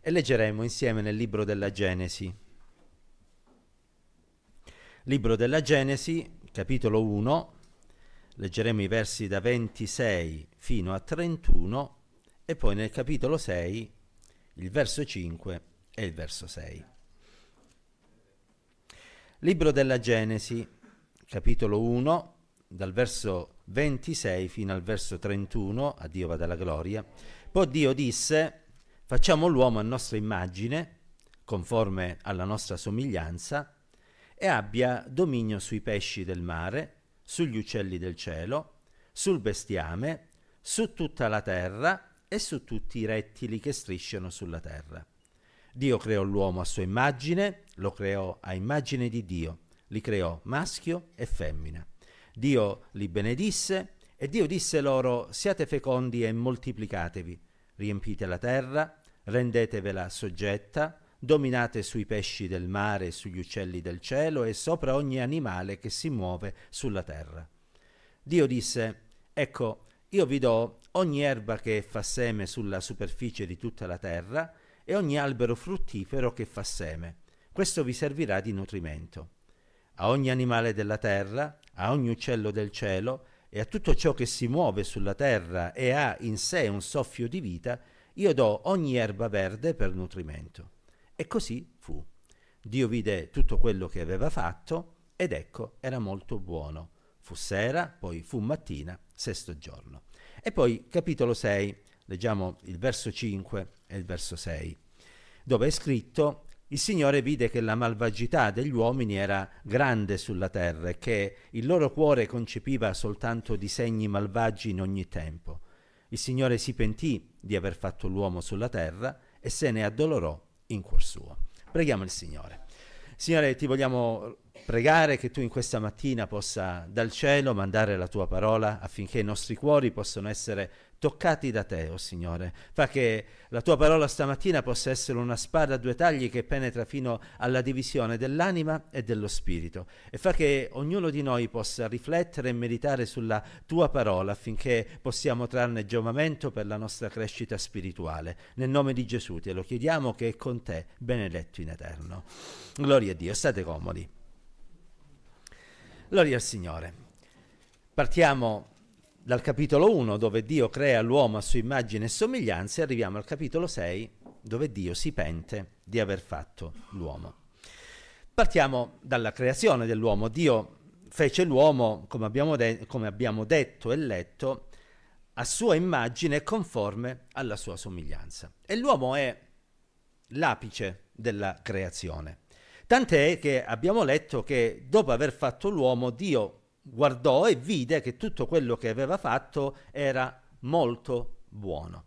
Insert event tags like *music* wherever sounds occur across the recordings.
e leggeremo insieme nel libro della Genesi. Libro della Genesi, capitolo 1, leggeremo i versi da 26 fino a 31 e poi nel capitolo 6 il verso 5 e il verso 6. Libro della Genesi, capitolo 1, dal verso 26 fino al verso 31, a Dio vada la gloria. Poi Dio disse, facciamo l'uomo a nostra immagine, conforme alla nostra somiglianza, e abbia dominio sui pesci del mare, sugli uccelli del cielo, sul bestiame, su tutta la terra e su tutti i rettili che strisciano sulla terra. Dio creò l'uomo a sua immagine, lo creò a immagine di Dio, li creò maschio e femmina. Dio li benedisse e Dio disse loro siate fecondi e moltiplicatevi, riempite la terra, rendetevela soggetta, dominate sui pesci del mare sugli uccelli del cielo e sopra ogni animale che si muove sulla terra. Dio disse, ecco, io vi do ogni erba che fa seme sulla superficie di tutta la terra e ogni albero fruttifero che fa seme. Questo vi servirà di nutrimento. A ogni animale della terra, a ogni uccello del cielo e a tutto ciò che si muove sulla terra e ha in sé un soffio di vita, io do ogni erba verde per nutrimento. E così fu. Dio vide tutto quello che aveva fatto ed ecco era molto buono. Fu sera, poi fu mattina, sesto giorno. E poi capitolo 6, leggiamo il verso 5 e il verso 6, dove è scritto il Signore vide che la malvagità degli uomini era grande sulla terra e che il loro cuore concepiva soltanto disegni malvagi in ogni tempo. Il Signore si pentì di aver fatto l'uomo sulla terra e se ne addolorò in cuor suo. Preghiamo il Signore. Signore, ti vogliamo pregare che tu in questa mattina possa dal cielo mandare la tua parola affinché i nostri cuori possano essere toccati da te, oh Signore. Fa che la tua parola stamattina possa essere una spada a due tagli che penetra fino alla divisione dell'anima e dello spirito e fa che ognuno di noi possa riflettere e meditare sulla tua parola affinché possiamo trarne giovamento per la nostra crescita spirituale. Nel nome di Gesù te lo chiediamo che è con te, benedetto in eterno. Gloria a Dio, state comodi. Gloria al Signore. Partiamo dal capitolo 1 dove Dio crea l'uomo a sua immagine e somiglianza e arriviamo al capitolo 6 dove Dio si pente di aver fatto l'uomo. Partiamo dalla creazione dell'uomo. Dio fece l'uomo, come abbiamo, de- come abbiamo detto e letto, a sua immagine conforme alla sua somiglianza. E l'uomo è l'apice della creazione. Tant'è che abbiamo letto che dopo aver fatto l'uomo, Dio guardò e vide che tutto quello che aveva fatto era molto buono.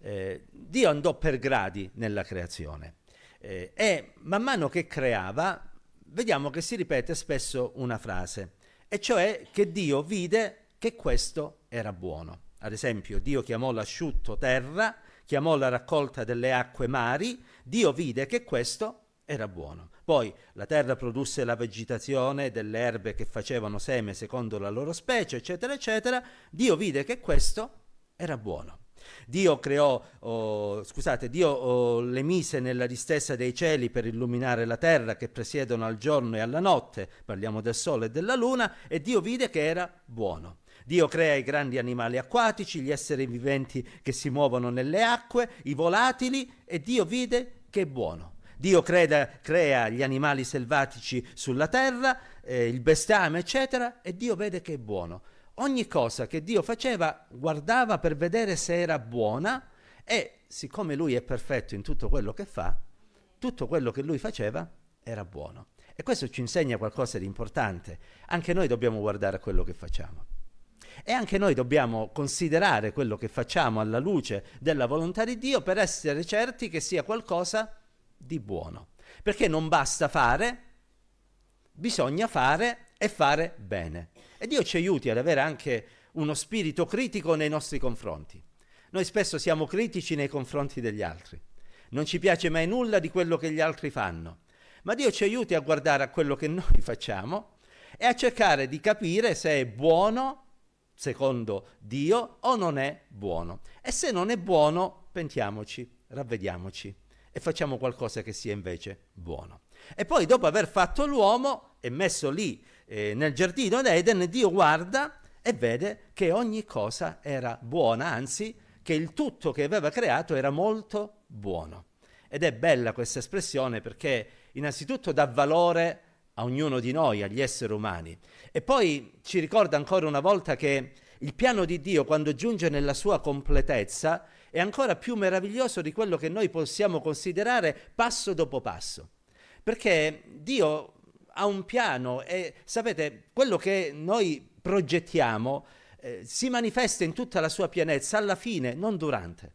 Eh, Dio andò per gradi nella creazione eh, e man mano che creava vediamo che si ripete spesso una frase, e cioè che Dio vide che questo era buono. Ad esempio, Dio chiamò l'asciutto terra, chiamò la raccolta delle acque mari, Dio vide che questo era buono. Poi la terra produsse la vegetazione delle erbe che facevano seme secondo la loro specie, eccetera, eccetera. Dio vide che questo era buono. Dio creò, oh, scusate, Dio oh, le mise nella distesa dei cieli per illuminare la terra che presiedono al giorno e alla notte, parliamo del sole e della luna, e Dio vide che era buono. Dio crea i grandi animali acquatici, gli esseri viventi che si muovono nelle acque, i volatili, e Dio vide che è buono. Dio creda, crea gli animali selvatici sulla terra, eh, il bestiame, eccetera, e Dio vede che è buono. Ogni cosa che Dio faceva guardava per vedere se era buona e siccome lui è perfetto in tutto quello che fa, tutto quello che lui faceva era buono. E questo ci insegna qualcosa di importante. Anche noi dobbiamo guardare a quello che facciamo. E anche noi dobbiamo considerare quello che facciamo alla luce della volontà di Dio per essere certi che sia qualcosa di buono. Perché non basta fare, bisogna fare e fare bene. E Dio ci aiuti ad avere anche uno spirito critico nei nostri confronti. Noi spesso siamo critici nei confronti degli altri. Non ci piace mai nulla di quello che gli altri fanno. Ma Dio ci aiuti a guardare a quello che noi *laughs* facciamo e a cercare di capire se è buono secondo Dio o non è buono. E se non è buono, pentiamoci ravvediamoci e facciamo qualcosa che sia invece buono. E poi dopo aver fatto l'uomo e messo lì eh, nel giardino d'Eden, Dio guarda e vede che ogni cosa era buona, anzi che il tutto che aveva creato era molto buono. Ed è bella questa espressione perché innanzitutto dà valore a ognuno di noi, agli esseri umani, e poi ci ricorda ancora una volta che il piano di Dio, quando giunge nella sua completezza, è ancora più meraviglioso di quello che noi possiamo considerare passo dopo passo. Perché Dio ha un piano e sapete, quello che noi progettiamo eh, si manifesta in tutta la sua pienezza alla fine, non durante.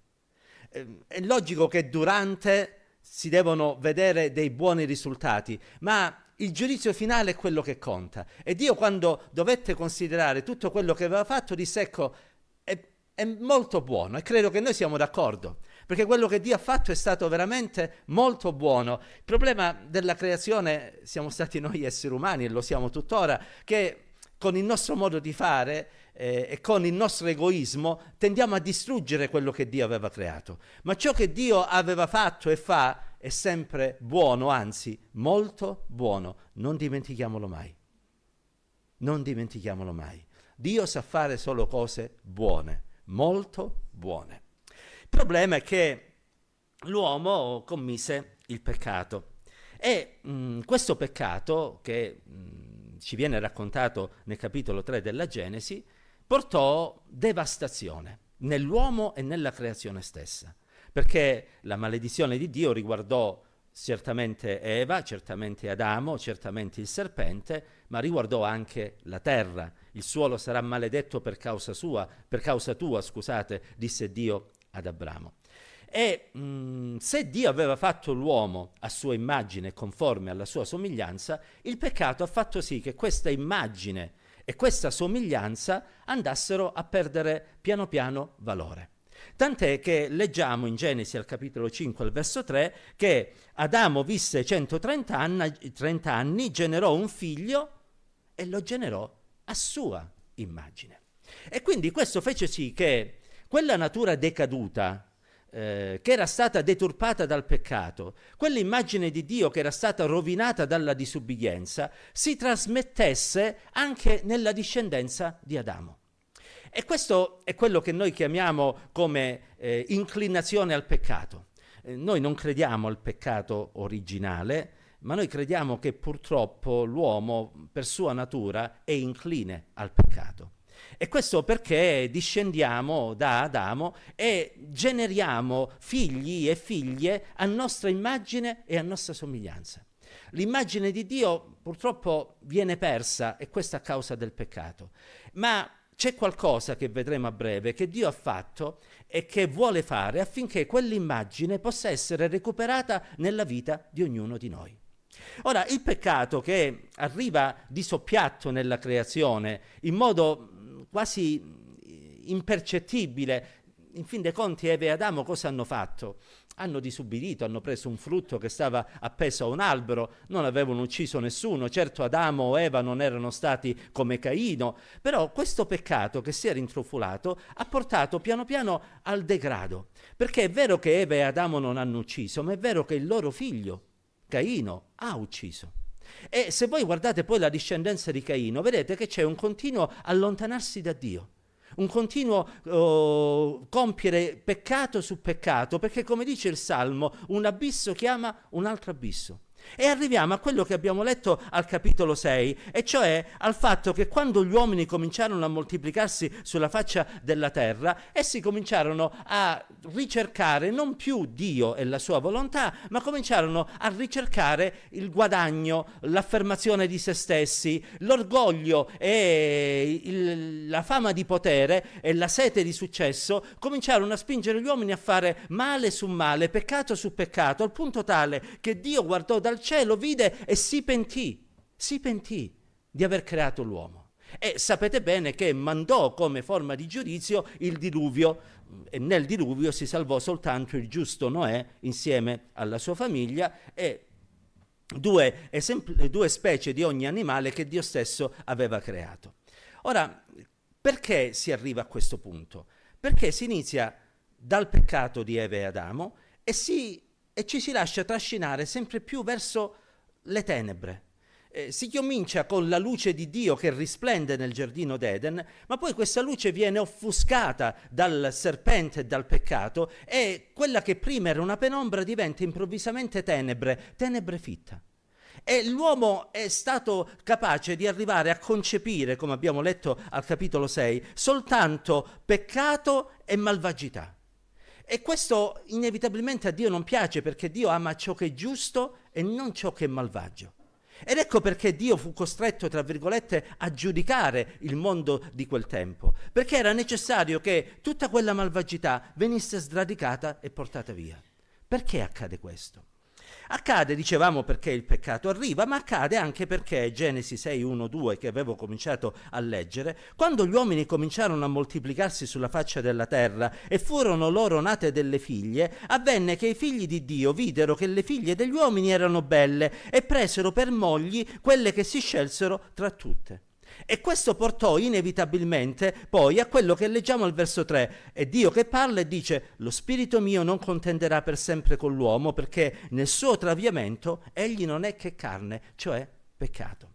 Eh, è logico che durante si devono vedere dei buoni risultati, ma il giudizio finale è quello che conta. E Dio quando dovette considerare tutto quello che aveva fatto disse ecco, è, è molto buono e credo che noi siamo d'accordo, perché quello che Dio ha fatto è stato veramente molto buono. Il problema della creazione siamo stati noi esseri umani e lo siamo tuttora, che con il nostro modo di fare eh, e con il nostro egoismo tendiamo a distruggere quello che Dio aveva creato. Ma ciò che Dio aveva fatto e fa è sempre buono, anzi molto buono. Non dimentichiamolo mai. Non dimentichiamolo mai. Dio sa fare solo cose buone, molto buone. Il problema è che l'uomo commise il peccato e mh, mm, questo peccato che mh, mm, ci viene raccontato nel capitolo 3 della Genesi portò devastazione nell'uomo e nella creazione stessa perché la maledizione di Dio riguardò certamente Eva, certamente Adamo, certamente il serpente, ma riguardò anche la terra. Il suolo sarà maledetto per causa sua, per causa tua, scusate, disse Dio ad Abramo. E mh, mm, se Dio aveva fatto l'uomo a sua immagine, conforme alla sua somiglianza, il peccato ha fatto sì che questa immagine e questa somiglianza andassero a perdere piano piano valore. Tant'è che leggiamo in Genesi al capitolo 5 al verso 3 che Adamo visse 130 anni, 30 anni, generò un figlio e lo generò a sua immagine. E quindi questo fece sì che quella natura decaduta, eh, che era stata deturpata dal peccato, quell'immagine di Dio che era stata rovinata dalla disubbidienza, si trasmettesse anche nella discendenza di Adamo. E questo è quello che noi chiamiamo come eh, inclinazione al peccato. Eh, noi non crediamo al peccato originale, ma noi crediamo che purtroppo l'uomo per sua natura è incline al peccato. E questo perché discendiamo da Adamo e generiamo figli e figlie a nostra immagine e a nostra somiglianza. L'immagine di Dio purtroppo viene persa e questo a causa del peccato. Ma c'è qualcosa che vedremo a breve che Dio ha fatto e che vuole fare affinché quell'immagine possa essere recuperata nella vita di ognuno di noi. Ora, il peccato che arriva di soppiatto nella creazione in modo quasi impercettibile, in fin dei conti Eve e Adamo cosa hanno fatto? hanno disubbidito, hanno preso un frutto che stava appeso a un albero, non avevano ucciso nessuno, certo Adamo o Eva non erano stati come Caino, però questo peccato che si era intrufolato ha portato piano piano al degrado, perché è vero che Eva e Adamo non hanno ucciso, ma è vero che il loro figlio, Caino, ha ucciso. E se voi guardate poi la discendenza di Caino, vedete che c'è un continuo allontanarsi da Dio un continuo uh, compiere peccato su peccato, perché come dice il Salmo, un abisso chiama un altro abisso. E arriviamo a quello che abbiamo letto al capitolo 6, e cioè al fatto che quando gli uomini cominciarono a moltiplicarsi sulla faccia della terra, essi cominciarono a ricercare non più Dio e la sua volontà, ma cominciarono a ricercare il guadagno, l'affermazione di se stessi, l'orgoglio e il, la fama di potere e la sete di successo, cominciarono a spingere gli uomini a fare male su male, peccato su peccato, al punto tale che Dio guardò dal cielo, vide e si pentì, si pentì di aver creato l'uomo. E sapete bene che mandò come forma di giudizio il diluvio e nel diluvio si salvò soltanto il giusto Noè insieme alla sua famiglia e due, esempl- due specie di ogni animale che Dio stesso aveva creato. Ora, perché si arriva a questo punto? Perché si inizia dal peccato di Eva e Adamo e, si, e ci si lascia trascinare sempre più verso le tenebre. Eh, si comincia con la luce di Dio che risplende nel giardino d'Eden, ma poi questa luce viene offuscata dal serpente e dal peccato e quella che prima era una penombra diventa improvvisamente tenebre, tenebre fitta. E l'uomo è stato capace di arrivare a concepire, come abbiamo letto al capitolo 6, soltanto peccato e malvagità. E questo inevitabilmente a Dio non piace perché Dio ama ciò che è giusto e non ciò che è malvagio. Ed ecco perché Dio fu costretto, tra virgolette, a giudicare il mondo di quel tempo, perché era necessario che tutta quella malvagità venisse sradicata e portata via. Perché accade questo? Accade, dicevamo, perché il peccato arriva, ma accade anche perché, Genesi 6, 1, 2, che avevo cominciato a leggere, quando gli uomini cominciarono a moltiplicarsi sulla faccia della terra e furono loro nate delle figlie, avvenne che i figli di Dio videro che le figlie degli uomini erano belle e presero per mogli quelle che si scelsero tra tutte. E questo portò inevitabilmente poi a quello che leggiamo al verso 3. È Dio che parla e dice, lo spirito mio non contenderà per sempre con l'uomo perché nel suo traviamento egli non è che carne, cioè peccato.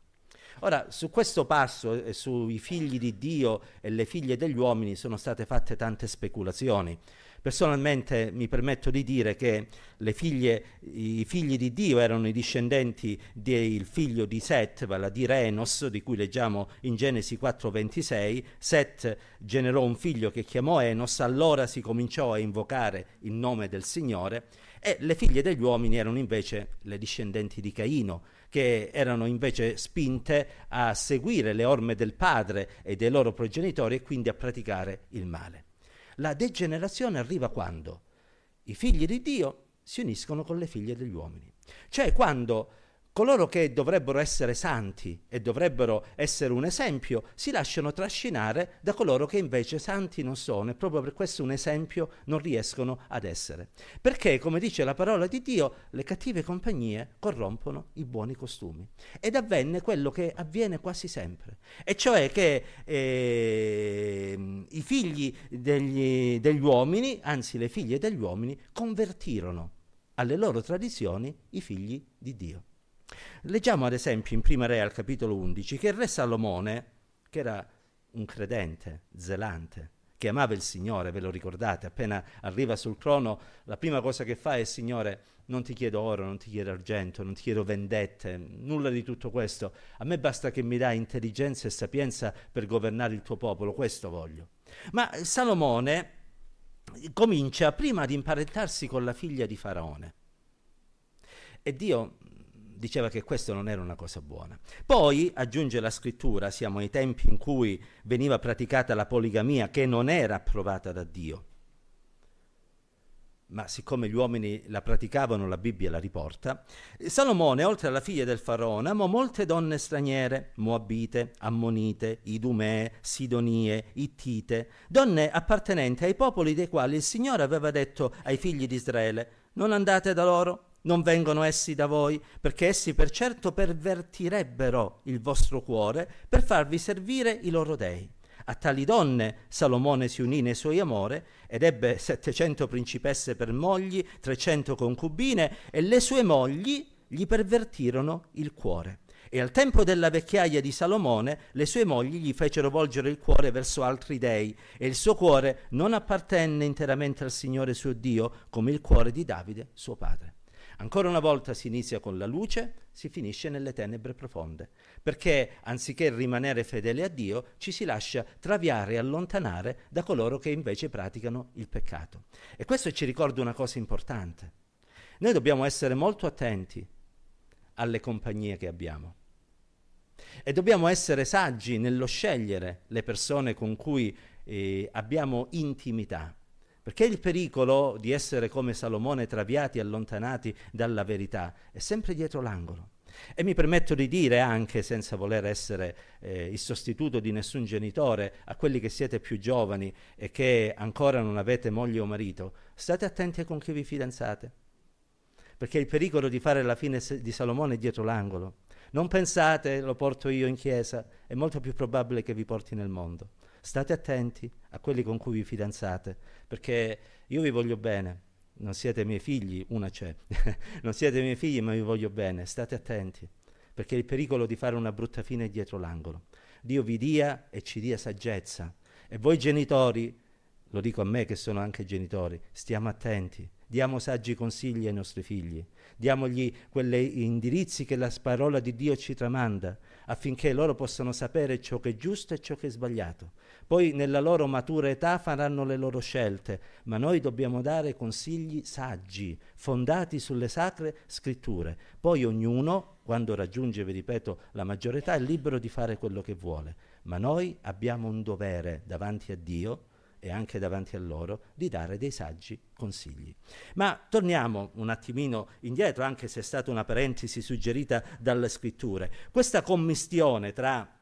Ora, su questo passo e sui figli di Dio e le figlie degli uomini sono state fatte tante speculazioni. Personalmente mi permetto di dire che figlie, i figli di Dio erano i discendenti del figlio di Set, vale a dire Enos, di cui leggiamo in Genesi 4:26. Set generò un figlio che chiamò Enos, allora si cominciò a invocare il nome del Signore e le figlie degli uomini erano invece le discendenti di Caino, che erano invece spinte a seguire le orme del padre e dei loro progenitori e quindi a praticare il male. La degenerazione arriva quando i figli di Dio si uniscono con le figlie degli uomini. Cioè quando coloro che dovrebbero essere santi e dovrebbero essere un esempio si lasciano trascinare da coloro che invece santi non sono e proprio per questo un esempio non riescono ad essere. Perché, come dice la parola di Dio, le cattive compagnie corrompono i buoni costumi. Ed avvenne quello che avviene quasi sempre, e cioè che eh, i figli degli, degli uomini, anzi le figlie degli uomini, convertirono alle loro tradizioni i figli di Dio. Leggiamo ad esempio in Prima Re al capitolo 11 che il re Salomone, che era un credente, zelante, che amava il Signore, ve lo ricordate, appena arriva sul trono, la prima cosa che fa è Signore, non ti chiedo oro, non ti chiedo argento, non ti chiedo vendette, nulla di tutto questo. A me basta che mi dai intelligenza e sapienza per governare il tuo popolo, questo voglio. Ma Salomone comincia prima ad imparentarsi con la figlia di Faraone. E Dio diceva che questo non era una cosa buona. Poi, aggiunge la scrittura, siamo ai tempi in cui veniva praticata la poligamia che non era approvata da Dio. Ma siccome gli uomini la praticavano, la Bibbia la riporta, Salomone, oltre alla figlia del faraone, amò molte donne straniere, moabite, ammonite, idumee, sidonie, ittite, donne appartenenti ai popoli dei quali il Signore aveva detto ai figli di Israele, non andate da loro, non vengono essi da voi, perché essi per certo pervertirebbero il vostro cuore per farvi servire i loro dei. A tali donne Salomone si unì nei suoi amori ed ebbe settecento principesse per mogli, trecento concubine e le sue mogli gli pervertirono il cuore. E al tempo della vecchiaia di Salomone le sue mogli gli fecero volgere il cuore verso altri dei e il suo cuore non appartenne interamente al Signore suo Dio come il cuore di Davide suo padre. Ancora una volta si inizia con la luce, si finisce nelle tenebre profonde, perché anziché rimanere fedeli a Dio, ci si lascia traviare e allontanare da coloro che invece praticano il peccato. E questo ci ricorda una cosa importante. Noi dobbiamo essere molto attenti alle compagnie che abbiamo. E dobbiamo essere saggi nello scegliere le persone con cui eh, abbiamo intimità. Perché il pericolo di essere come Salomone traviati allontanati dalla verità è sempre dietro l'angolo. E mi permetto di dire anche, senza voler essere eh, il sostituto di nessun genitore, a quelli che siete più giovani e che ancora non avete moglie o marito, state attenti con chi vi fidanzate. Perché il pericolo di fare la fine di Salomone è dietro l'angolo. Non pensate, lo porto io in chiesa, è molto più probabile che vi porti nel mondo. State attenti a quelli con cui vi fidanzate, perché io vi voglio bene, non siete miei figli, una c'è, *laughs* non siete miei figli ma vi voglio bene, state attenti, perché il pericolo di fare una brutta fine è dietro l'angolo. Dio vi dia e ci dia saggezza. E voi genitori, lo dico a me che sono anche genitori, stiamo attenti, diamo saggi consigli ai nostri figli, diamogli quegli indirizzi che la parola di Dio ci tramanda, affinché loro possano sapere ciò che è giusto e ciò che è sbagliato. Poi nella loro matura età faranno le loro scelte, ma noi dobbiamo dare consigli saggi, fondati sulle sacre scritture. Poi ognuno, quando raggiunge, vi ripeto, la maggiore età, è libero di fare quello che vuole, ma noi abbiamo un dovere davanti a Dio e anche davanti a loro di dare dei saggi consigli. Ma torniamo un attimino indietro, anche se è stata una parentesi suggerita dalle scritture. Questa commistione tra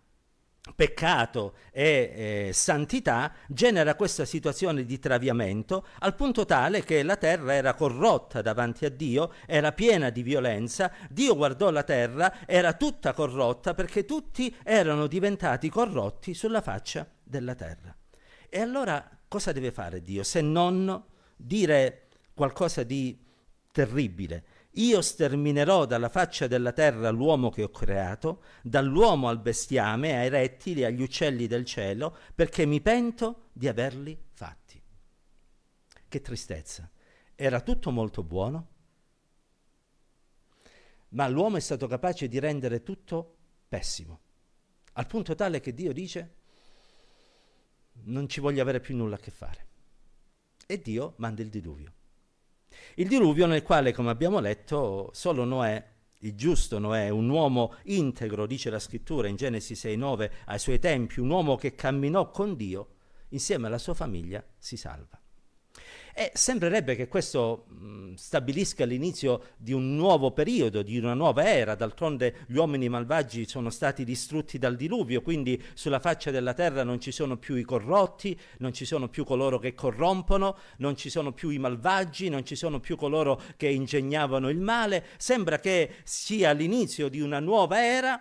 peccato e eh, santità genera questa situazione di traviamento al punto tale che la terra era corrotta davanti a Dio, era piena di violenza, Dio guardò la terra, era tutta corrotta perché tutti erano diventati corrotti sulla faccia della terra. E allora cosa deve fare Dio se non dire qualcosa di terribile? Io sterminerò dalla faccia della terra l'uomo che ho creato, dall'uomo al bestiame, ai rettili, agli uccelli del cielo, perché mi pento di averli fatti. Che tristezza. Era tutto molto buono, ma l'uomo è stato capace di rendere tutto pessimo, al punto tale che Dio dice non ci voglio avere più nulla a che fare. E Dio manda il diluvio. Il diluvio nel quale, come abbiamo letto, solo Noè, il giusto Noè, un uomo integro, dice la scrittura in Genesi 6-9, ai suoi tempi, un uomo che camminò con Dio, insieme alla sua famiglia, si salva. E sembrerebbe che questo mh, stabilisca l'inizio di un nuovo periodo, di una nuova era. D'altronde gli uomini malvagi sono stati distrutti dal diluvio, quindi sulla faccia della terra non ci sono più i corrotti, non ci sono più coloro che corrompono, non ci sono più i malvagi, non ci sono più coloro che ingegnavano il male. Sembra che sia l'inizio di una nuova era,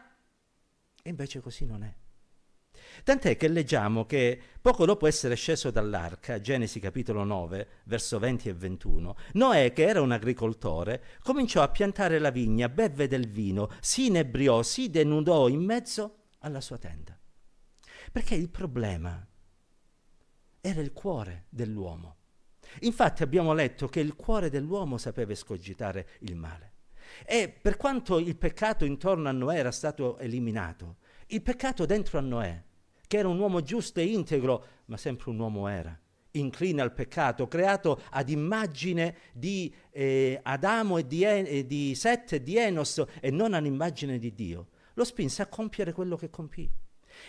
e invece così non è. Tant'è che leggiamo che poco dopo essere sceso dall'arca, Genesi capitolo 9, verso 20 e 21, Noè, che era un agricoltore, cominciò a piantare la vigna, bevve del vino, si inebriò, si denudò in mezzo alla sua tenda. Perché il problema era il cuore dell'uomo. Infatti abbiamo letto che il cuore dell'uomo sapeva escogitare il male. E per quanto il peccato intorno a Noè era stato eliminato, il peccato dentro a Noè che era un uomo giusto e integro, ma sempre un uomo era, incline al peccato, creato ad immagine di eh, Adamo e di, en- e di Set e di Enos e non ad immagine di Dio. Lo spinse a compiere quello che compì.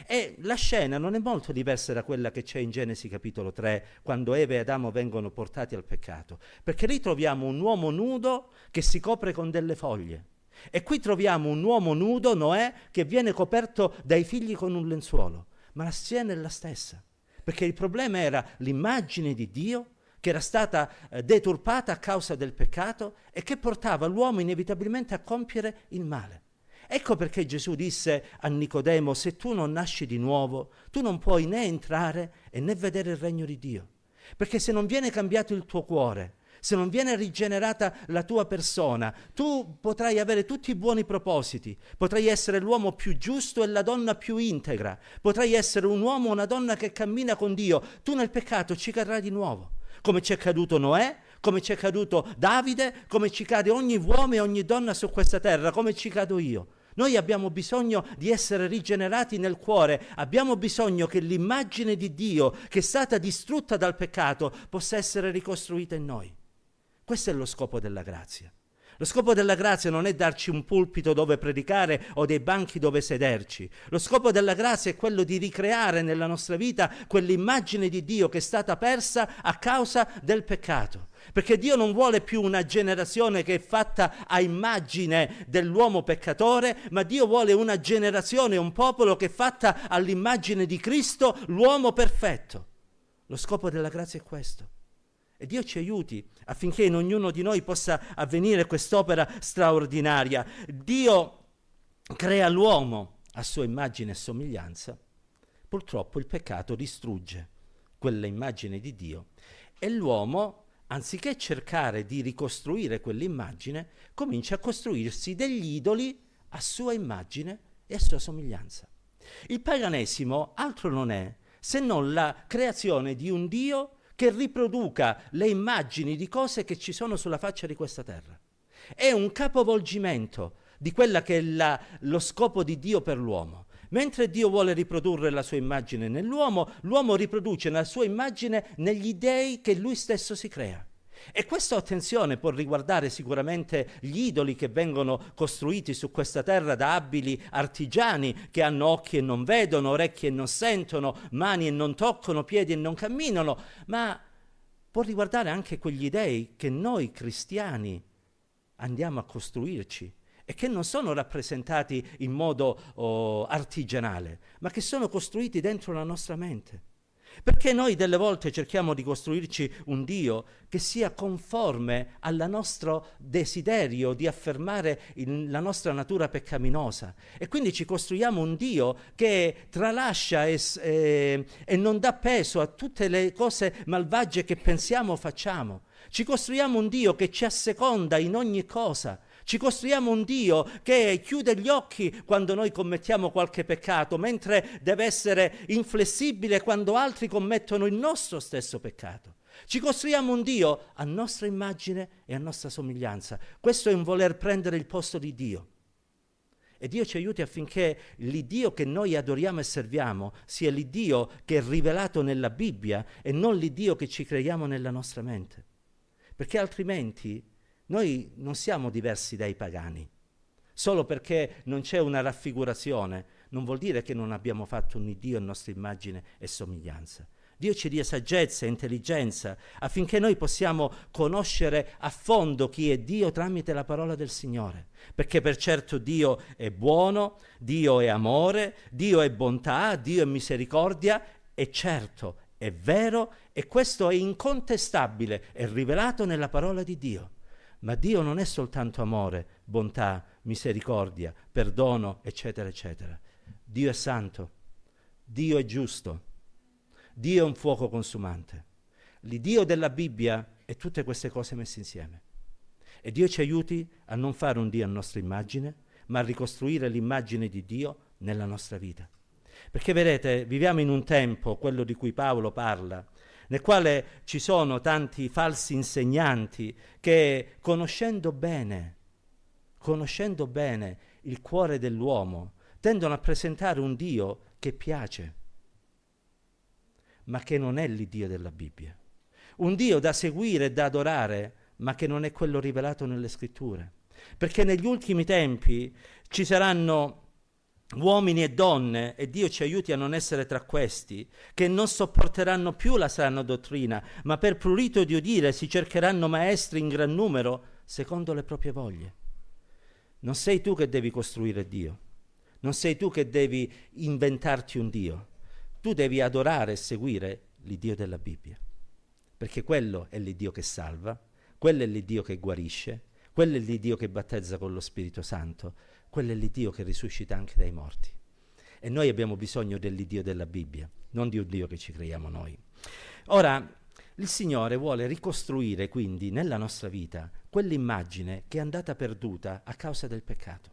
E la scena non è molto diversa da quella che c'è in Genesi capitolo 3, quando Eva e Adamo vengono portati al peccato, perché lì troviamo un uomo nudo che si copre con delle foglie. E qui troviamo un uomo nudo, Noè, che viene coperto dai figli con un lenzuolo ma la scena è la stessa, perché il problema era l'immagine di Dio che era stata eh, deturpata a causa del peccato e che portava l'uomo inevitabilmente a compiere il male. Ecco perché Gesù disse a Nicodemo, se tu non nasci di nuovo, tu non puoi né entrare e né vedere il regno di Dio. Perché se non viene cambiato il tuo cuore, se non viene rigenerata la tua persona, tu potrai avere tutti i buoni propositi, potrai essere l'uomo più giusto e la donna più integra, potrai essere un uomo o una donna che cammina con Dio, tu nel peccato ci cadrai di nuovo, come ci è caduto Noè, come ci è caduto Davide, come ci cade ogni uomo e ogni donna su questa terra, come ci cado io. Noi abbiamo bisogno di essere rigenerati nel cuore, abbiamo bisogno che l'immagine di Dio che è stata distrutta dal peccato possa essere ricostruita in noi. Questo è lo scopo della grazia. Lo scopo della grazia non è darci un pulpito dove predicare o dei banchi dove sederci. Lo scopo della grazia è quello di ricreare nella nostra vita quell'immagine di Dio che è stata persa a causa del peccato. Perché Dio non vuole più una generazione che è fatta a immagine dell'uomo peccatore, ma Dio vuole una generazione, un popolo che è fatta all'immagine di Cristo, l'uomo perfetto. Lo scopo della grazia è questo. E Dio ci aiuti affinché in ognuno di noi possa avvenire quest'opera straordinaria. Dio crea l'uomo a sua immagine e somiglianza. Purtroppo il peccato distrugge quella immagine di Dio e l'uomo anziché cercare di ricostruire quell'immagine, comincia a costruirsi degli idoli a sua immagine e a sua somiglianza. Il paganesimo altro non è se non la creazione di un Dio che riproduca le immagini di cose che ci sono sulla faccia di questa terra. È un capovolgimento di quella che è la, lo scopo di Dio per l'uomo. Mentre Dio vuole riprodurre la sua immagine nell'uomo, l'uomo riproduce la sua immagine negli dei che lui stesso si crea. E questa attenzione può riguardare sicuramente gli idoli che vengono costruiti su questa terra da abili artigiani che hanno occhi e non vedono, orecchie e non sentono, mani e non toccano, piedi e non camminano, ma può riguardare anche quegli dei che noi cristiani andiamo a costruirci e che non sono rappresentati in modo oh, artigianale, ma che sono costruiti dentro la nostra mente. Perché noi delle volte cerchiamo di costruirci un Dio che sia conforme al nostro desiderio di affermare il, la nostra natura peccaminosa e quindi ci costruiamo un Dio che tralascia e, e, e non dà peso a tutte le cose malvagie che pensiamo o facciamo. Ci costruiamo un Dio che ci asseconda in ogni cosa ci costruiamo un Dio che chiude gli occhi quando noi commettiamo qualche peccato, mentre deve essere inflessibile quando altri commettono il nostro stesso peccato. Ci costruiamo un Dio a nostra immagine e a nostra somiglianza. Questo è un voler prendere il posto di Dio. E Dio ci aiuti affinché l'Iddio che noi adoriamo e serviamo sia l'Iddio che è rivelato nella Bibbia e non l'Iddio che ci creiamo nella nostra mente. Perché altrimenti noi non siamo diversi dai pagani. Solo perché non c'è una raffigurazione non vuol dire che non abbiamo fatto un Dio a nostra immagine e somiglianza. Dio ci dia saggezza e intelligenza affinché noi possiamo conoscere a fondo chi è Dio tramite la parola del Signore. Perché per certo Dio è buono, Dio è amore, Dio è bontà, Dio è misericordia e certo è vero e questo è incontestabile, è rivelato nella parola di Dio. Ma Dio non è soltanto amore, bontà, misericordia, perdono, eccetera, eccetera. Dio è santo, Dio è giusto, Dio è un fuoco consumante. L'Iddio della Bibbia è tutte queste cose messe insieme. E Dio ci aiuti a non fare un Dio a nostra immagine, ma a ricostruire l'immagine di Dio nella nostra vita. Perché vedete, viviamo in un tempo, quello di cui Paolo parla, nel quale ci sono tanti falsi insegnanti che conoscendo bene, conoscendo bene il cuore dell'uomo, tendono a presentare un Dio che piace, ma che non è l'Iddio della Bibbia. Un Dio da seguire e da adorare, ma che non è quello rivelato nelle scritture. Perché negli ultimi tempi ci saranno uomini e donne, e Dio ci aiuti a non essere tra questi, che non sopporteranno più la sana dottrina, ma per prurito di udire si cercheranno maestri in gran numero, secondo le proprie voglie. Non sei tu che devi costruire Dio, non sei tu che devi inventarti un Dio, tu devi adorare e seguire l'Iddio della Bibbia, perché quello è l'Iddio che salva, quello è l'Iddio che guarisce, quello è l'Iddio che battezza con lo Spirito Santo, quello è l'Iddio che risuscita anche dai morti. E noi abbiamo bisogno dell'Iddio della Bibbia, non di un Dio che ci creiamo noi. Ora, il Signore vuole ricostruire quindi nella nostra vita quell'immagine che è andata perduta a causa del peccato.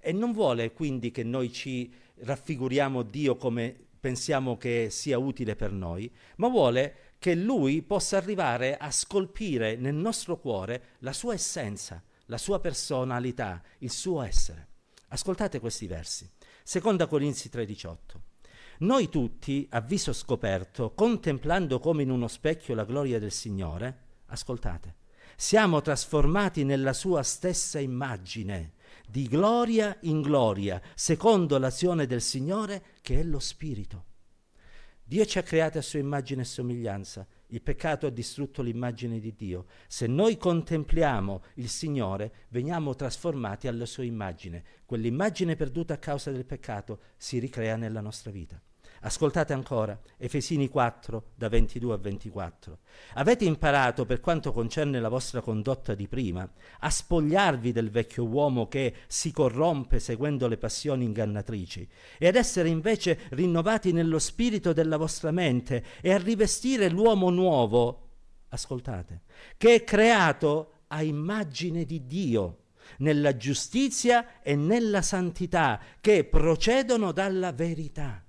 E non vuole quindi che noi ci raffiguriamo Dio come pensiamo che sia utile per noi, ma vuole che Lui possa arrivare a scolpire nel nostro cuore la sua essenza, la sua personalità, il suo essere. Ascoltate questi versi. Seconda Corinzi 3:18. Noi tutti, a viso scoperto, contemplando come in uno specchio la gloria del Signore, ascoltate, siamo trasformati nella sua stessa immagine, di gloria in gloria, secondo l'azione del Signore che è lo Spirito. Dio ci ha creati a sua immagine e somiglianza il peccato ha distrutto l'immagine di Dio. Se noi contempliamo il Signore, veniamo trasformati alla sua immagine. Quell'immagine perduta a causa del peccato si ricrea nella nostra vita. Ascoltate ancora Efesini 4 da 22 a 24. Avete imparato per quanto concerne la vostra condotta di prima a spogliarvi del vecchio uomo che si corrompe seguendo le passioni ingannatrici e ad essere invece rinnovati nello spirito della vostra mente e a rivestire l'uomo nuovo ascoltate, che è creato a immagine di Dio, nella giustizia e nella santità, che procedono dalla verità.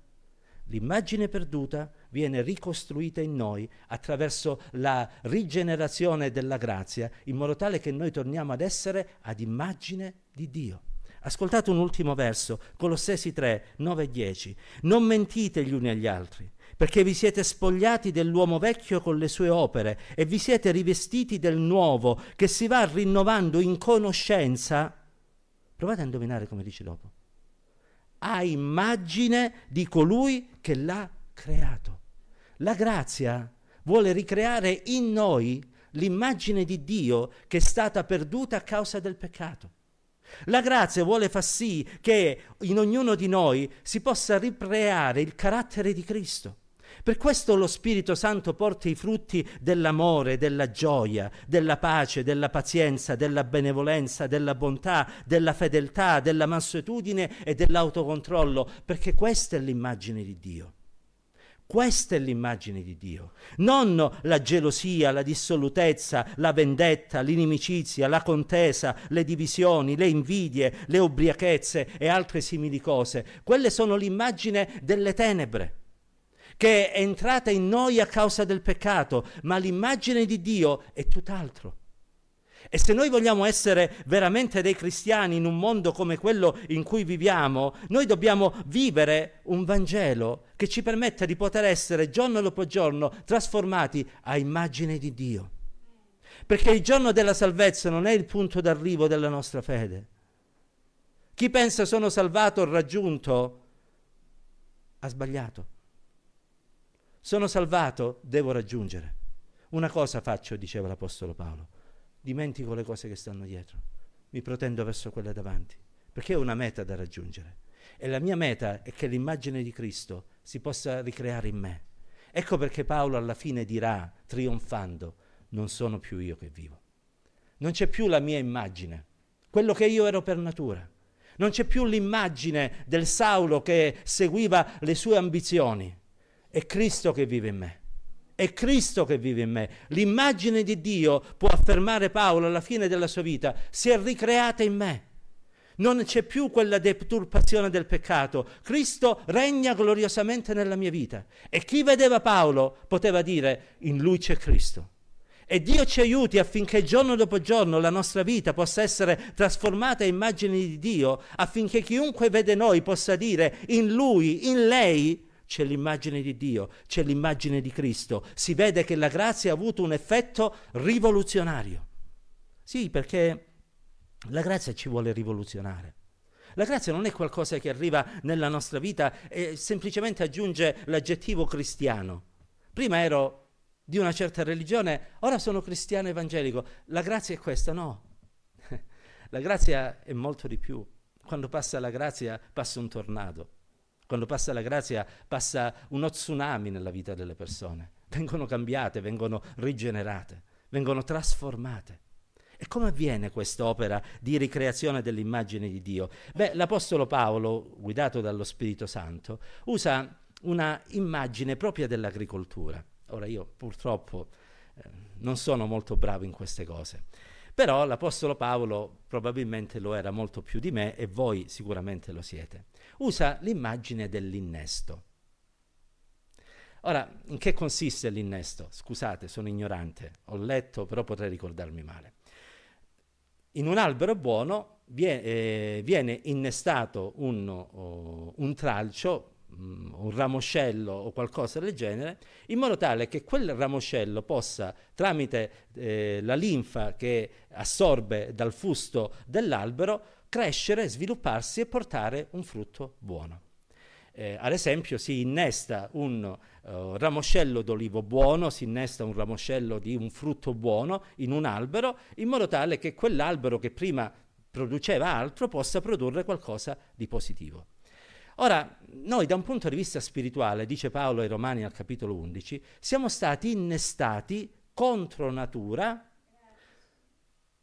L'immagine perduta viene ricostruita in noi attraverso la rigenerazione della grazia, in modo tale che noi torniamo ad essere ad immagine di Dio. Ascoltate un ultimo verso, Colossesi 3, 9 e 10. Non mentite gli uni agli altri, perché vi siete spogliati dell'uomo vecchio con le sue opere e vi siete rivestiti del nuovo, che si va rinnovando in conoscenza. Provate a indovinare come dice dopo. A immagine di colui che l'ha creato. La grazia vuole ricreare in noi l'immagine di Dio che è stata perduta a causa del peccato. La grazia vuole far sì che in ognuno di noi si possa ricreare il carattere di Cristo. Per questo lo Spirito Santo porta i frutti dell'amore, della gioia, della pace, della pazienza, della benevolenza, della bontà, della fedeltà, della mansuetudine e dell'autocontrollo, perché questa è l'immagine di Dio. Questa è l'immagine di Dio, non la gelosia, la dissolutezza, la vendetta, l'inimicizia, la contesa, le divisioni, le invidie, le ubriachezze e altre simili cose. Quelle sono l'immagine delle tenebre che è entrata in noi a causa del peccato, ma l'immagine di Dio è tutt'altro. E se noi vogliamo essere veramente dei cristiani in un mondo come quello in cui viviamo, noi dobbiamo vivere un Vangelo che ci permetta di poter essere giorno dopo giorno trasformati a immagine di Dio. Perché il giorno della salvezza non è il punto d'arrivo della nostra fede. Chi pensa sono salvato o raggiunto ha sbagliato. Sono salvato, devo raggiungere. Una cosa faccio, diceva l'Apostolo Paolo dimentico le cose che stanno dietro, mi protendo verso quelle davanti, perché ho una meta da raggiungere. E la mia meta è che l'immagine di Cristo si possa ricreare in me. Ecco perché Paolo alla fine dirà, trionfando, non sono più io che vivo. Non c'è più la mia immagine, quello che io ero per natura. Non c'è più l'immagine del Saulo che seguiva le sue ambizioni. È Cristo che vive in me. È Cristo che vive in me. L'immagine di Dio, può affermare Paolo alla fine della sua vita, si è ricreata in me. Non c'è più quella deturpazione del peccato. Cristo regna gloriosamente nella mia vita. E chi vedeva Paolo poteva dire, in lui c'è Cristo. E Dio ci aiuti affinché giorno dopo giorno la nostra vita possa essere trasformata in immagini di Dio, affinché chiunque vede noi possa dire, in lui, in lei, c'è l'immagine di Dio, c'è l'immagine di Cristo. Si vede che la grazia ha avuto un effetto rivoluzionario. Sì, perché la grazia ci vuole rivoluzionare. La grazia non è qualcosa che arriva nella nostra vita e semplicemente aggiunge l'aggettivo cristiano. Prima ero di una certa religione, ora sono cristiano evangelico. La grazia è questa? No. *laughs* La grazia è molto di più. Quando passa la grazia passa un tornado. Quando passa la grazia passa uno tsunami nella vita delle persone. Vengono cambiate, vengono rigenerate, vengono trasformate. E come avviene quest'opera di ricreazione dell'immagine di Dio? Beh, l'Apostolo Paolo, guidato dallo Spirito Santo, usa una immagine propria dell'agricoltura. Ora io purtroppo eh, non sono molto bravo in queste cose, però l'Apostolo Paolo probabilmente lo era molto più di me e voi sicuramente lo siete usa l'immagine dell'innesto. Ora, in che consiste l'innesto? Scusate, sono ignorante, ho letto, però potrei ricordarmi male. In un albero buono viene, eh, viene innestato un, oh, un tralcio, mm, un ramoscello o qualcosa del genere, in modo tale che quel ramoscello possa, tramite eh, la linfa che assorbe dal fusto dell'albero, crescere, svilupparsi e portare un frutto buono. Eh, ad esempio si innesta un uh, ramoscello d'olivo buono, si innesta un ramoscello di un frutto buono in un albero, in modo tale che quell'albero che prima produceva altro possa produrre qualcosa di positivo. Ora, noi da un punto di vista spirituale, dice Paolo ai Romani al capitolo 11, siamo stati innestati contro natura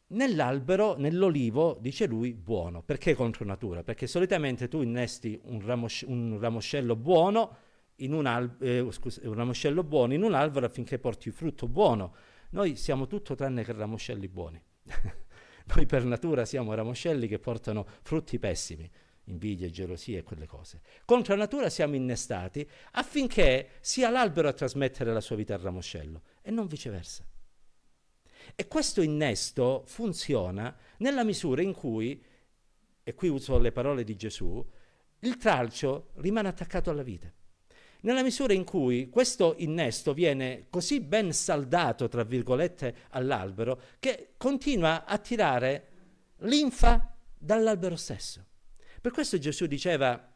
Nell'albero, nell'olivo, dice lui, buono. Perché contro natura? Perché solitamente tu innesti un, ramos- un ramoscello buono in un, al- eh, scusa, un ramoscello buono in un albero affinché porti frutto buono. Noi siamo tutto tranne che ramoscelli buoni. *laughs* Noi per natura siamo ramoscelli che portano frutti pessimi, invidia, gelosia e quelle cose. Contro natura siamo innestati affinché sia l'albero a trasmettere la sua vita al ramoscello e non viceversa. E questo innesto funziona nella misura in cui, e qui uso le parole di Gesù, il tralcio rimane attaccato alla vite. Nella misura in cui questo innesto viene così ben saldato, tra virgolette, all'albero, che continua a tirare linfa dall'albero stesso. Per questo Gesù diceva,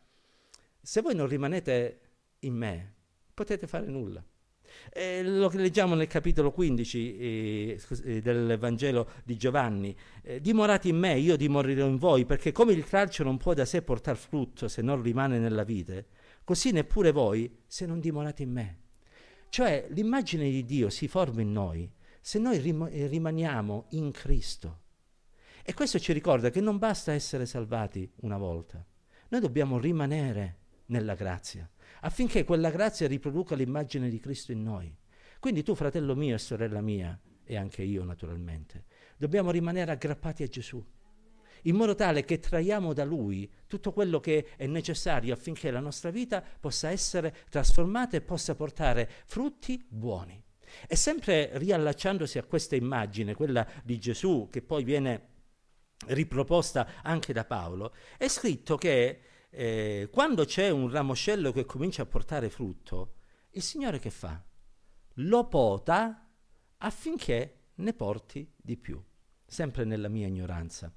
se voi non rimanete in me, potete fare nulla. Eh, lo leggiamo nel capitolo 15 eh, eh, del Vangelo di Giovanni. Eh, dimorate in me, io dimorerò in voi, perché come il tralcio non può da sé portare frutto se non rimane nella vite, così neppure voi se non dimorate in me. Cioè l'immagine di Dio si forma in noi se noi rim- eh, rimaniamo in Cristo. E questo ci ricorda che non basta essere salvati una volta, noi dobbiamo rimanere nella grazia affinché quella grazia riproduca l'immagine di Cristo in noi. Quindi tu, fratello mio e sorella mia, e anche io naturalmente, dobbiamo rimanere aggrappati a Gesù, in modo tale che traiamo da Lui tutto quello che è necessario affinché la nostra vita possa essere trasformata e possa portare frutti buoni. E sempre riallacciandosi a questa immagine, quella di Gesù, che poi viene riproposta anche da Paolo, è scritto che eh, quando c'è un ramoscello che comincia a portare frutto, il Signore che fa? Lo pota affinché ne porti di più, sempre nella mia ignoranza.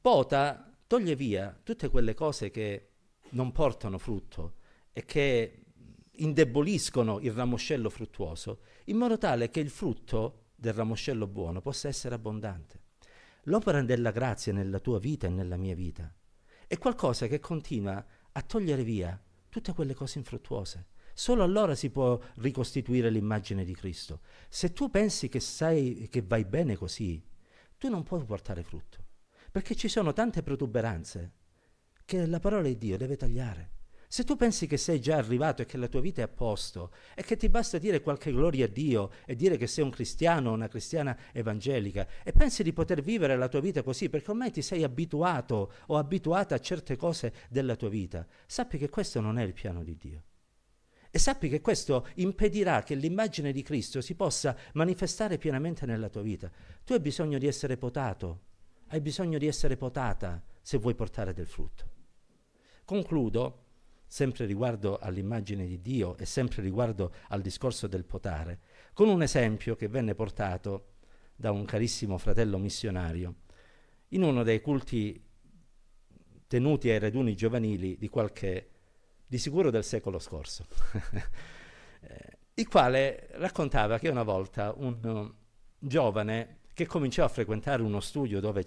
Pota toglie via tutte quelle cose che non portano frutto e che indeboliscono il ramoscello fruttuoso, in modo tale che il frutto del ramoscello buono possa essere abbondante. L'opera della grazia nella tua vita e nella mia vita è qualcosa che continua a togliere via tutte quelle cose infruttuose. Solo allora si può ricostituire l'immagine di Cristo. Se tu pensi che, sai, che vai bene così, tu non puoi portare frutto, perché ci sono tante protuberanze che la parola di Dio deve tagliare. Se tu pensi che sei già arrivato e che la tua vita è a posto e che ti basta dire qualche gloria a Dio e dire che sei un cristiano o una cristiana evangelica e pensi di poter vivere la tua vita così perché ormai ti sei abituato o abituata a certe cose della tua vita, sappi che questo non è il piano di Dio. E sappi che questo impedirà che l'immagine di Cristo si possa manifestare pienamente nella tua vita. Tu hai bisogno di essere potato, hai bisogno di essere potata se vuoi portare del frutto. Concludo sempre riguardo all'immagine di Dio e sempre riguardo al discorso del potare, con un esempio che venne portato da un carissimo fratello missionario in uno dei culti tenuti ai raduni giovanili di qualche, di sicuro del secolo scorso, *laughs* eh, il quale raccontava che una volta un uh, giovane che cominciò a frequentare uno studio dove,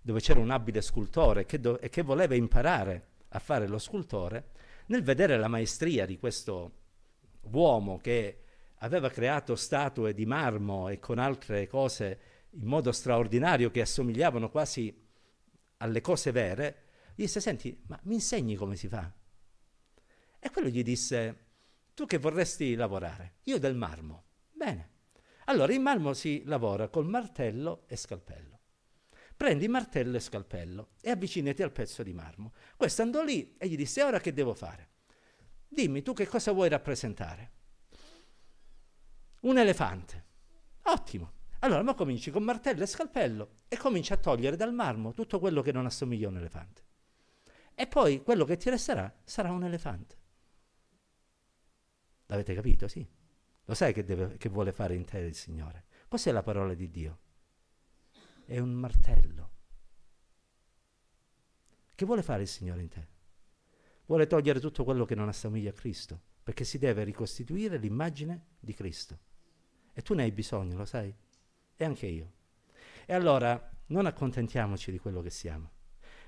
dove c'era un abile scultore che do- e che voleva imparare a fare lo scultore, nel vedere la maestria di questo uomo che aveva creato statue di marmo e con altre cose in modo straordinario che assomigliavano quasi alle cose vere, disse, senti, ma mi insegni come si fa? E quello gli disse, tu che vorresti lavorare? Io del marmo. Bene. Allora in marmo si lavora col martello e scalpello. Prendi martello e scalpello e avvicinati al pezzo di marmo. Questo andò lì e gli disse, ora che devo fare? Dimmi tu che cosa vuoi rappresentare? Un elefante. Ottimo. Allora, ma cominci con martello e scalpello e cominci a togliere dal marmo tutto quello che non assomiglia a un elefante. E poi quello che ti resterà sarà un elefante. L'avete capito? Sì. Lo sai che, deve, che vuole fare in te il Signore. Cos'è la parola di Dio? È un martello. Che vuole fare il Signore in te? Vuole togliere tutto quello che non assomiglia a Cristo, perché si deve ricostituire l'immagine di Cristo. E tu ne hai bisogno, lo sai? E anche io. E allora non accontentiamoci di quello che siamo,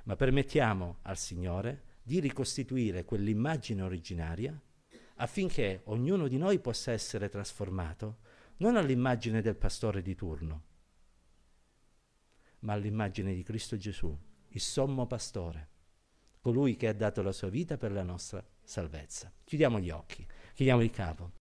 ma permettiamo al Signore di ricostituire quell'immagine originaria affinché ognuno di noi possa essere trasformato non all'immagine del pastore di turno, ma all'immagine di Cristo Gesù, il sommo pastore, colui che ha dato la sua vita per la nostra salvezza. Chiudiamo gli occhi, chiudiamo il capo.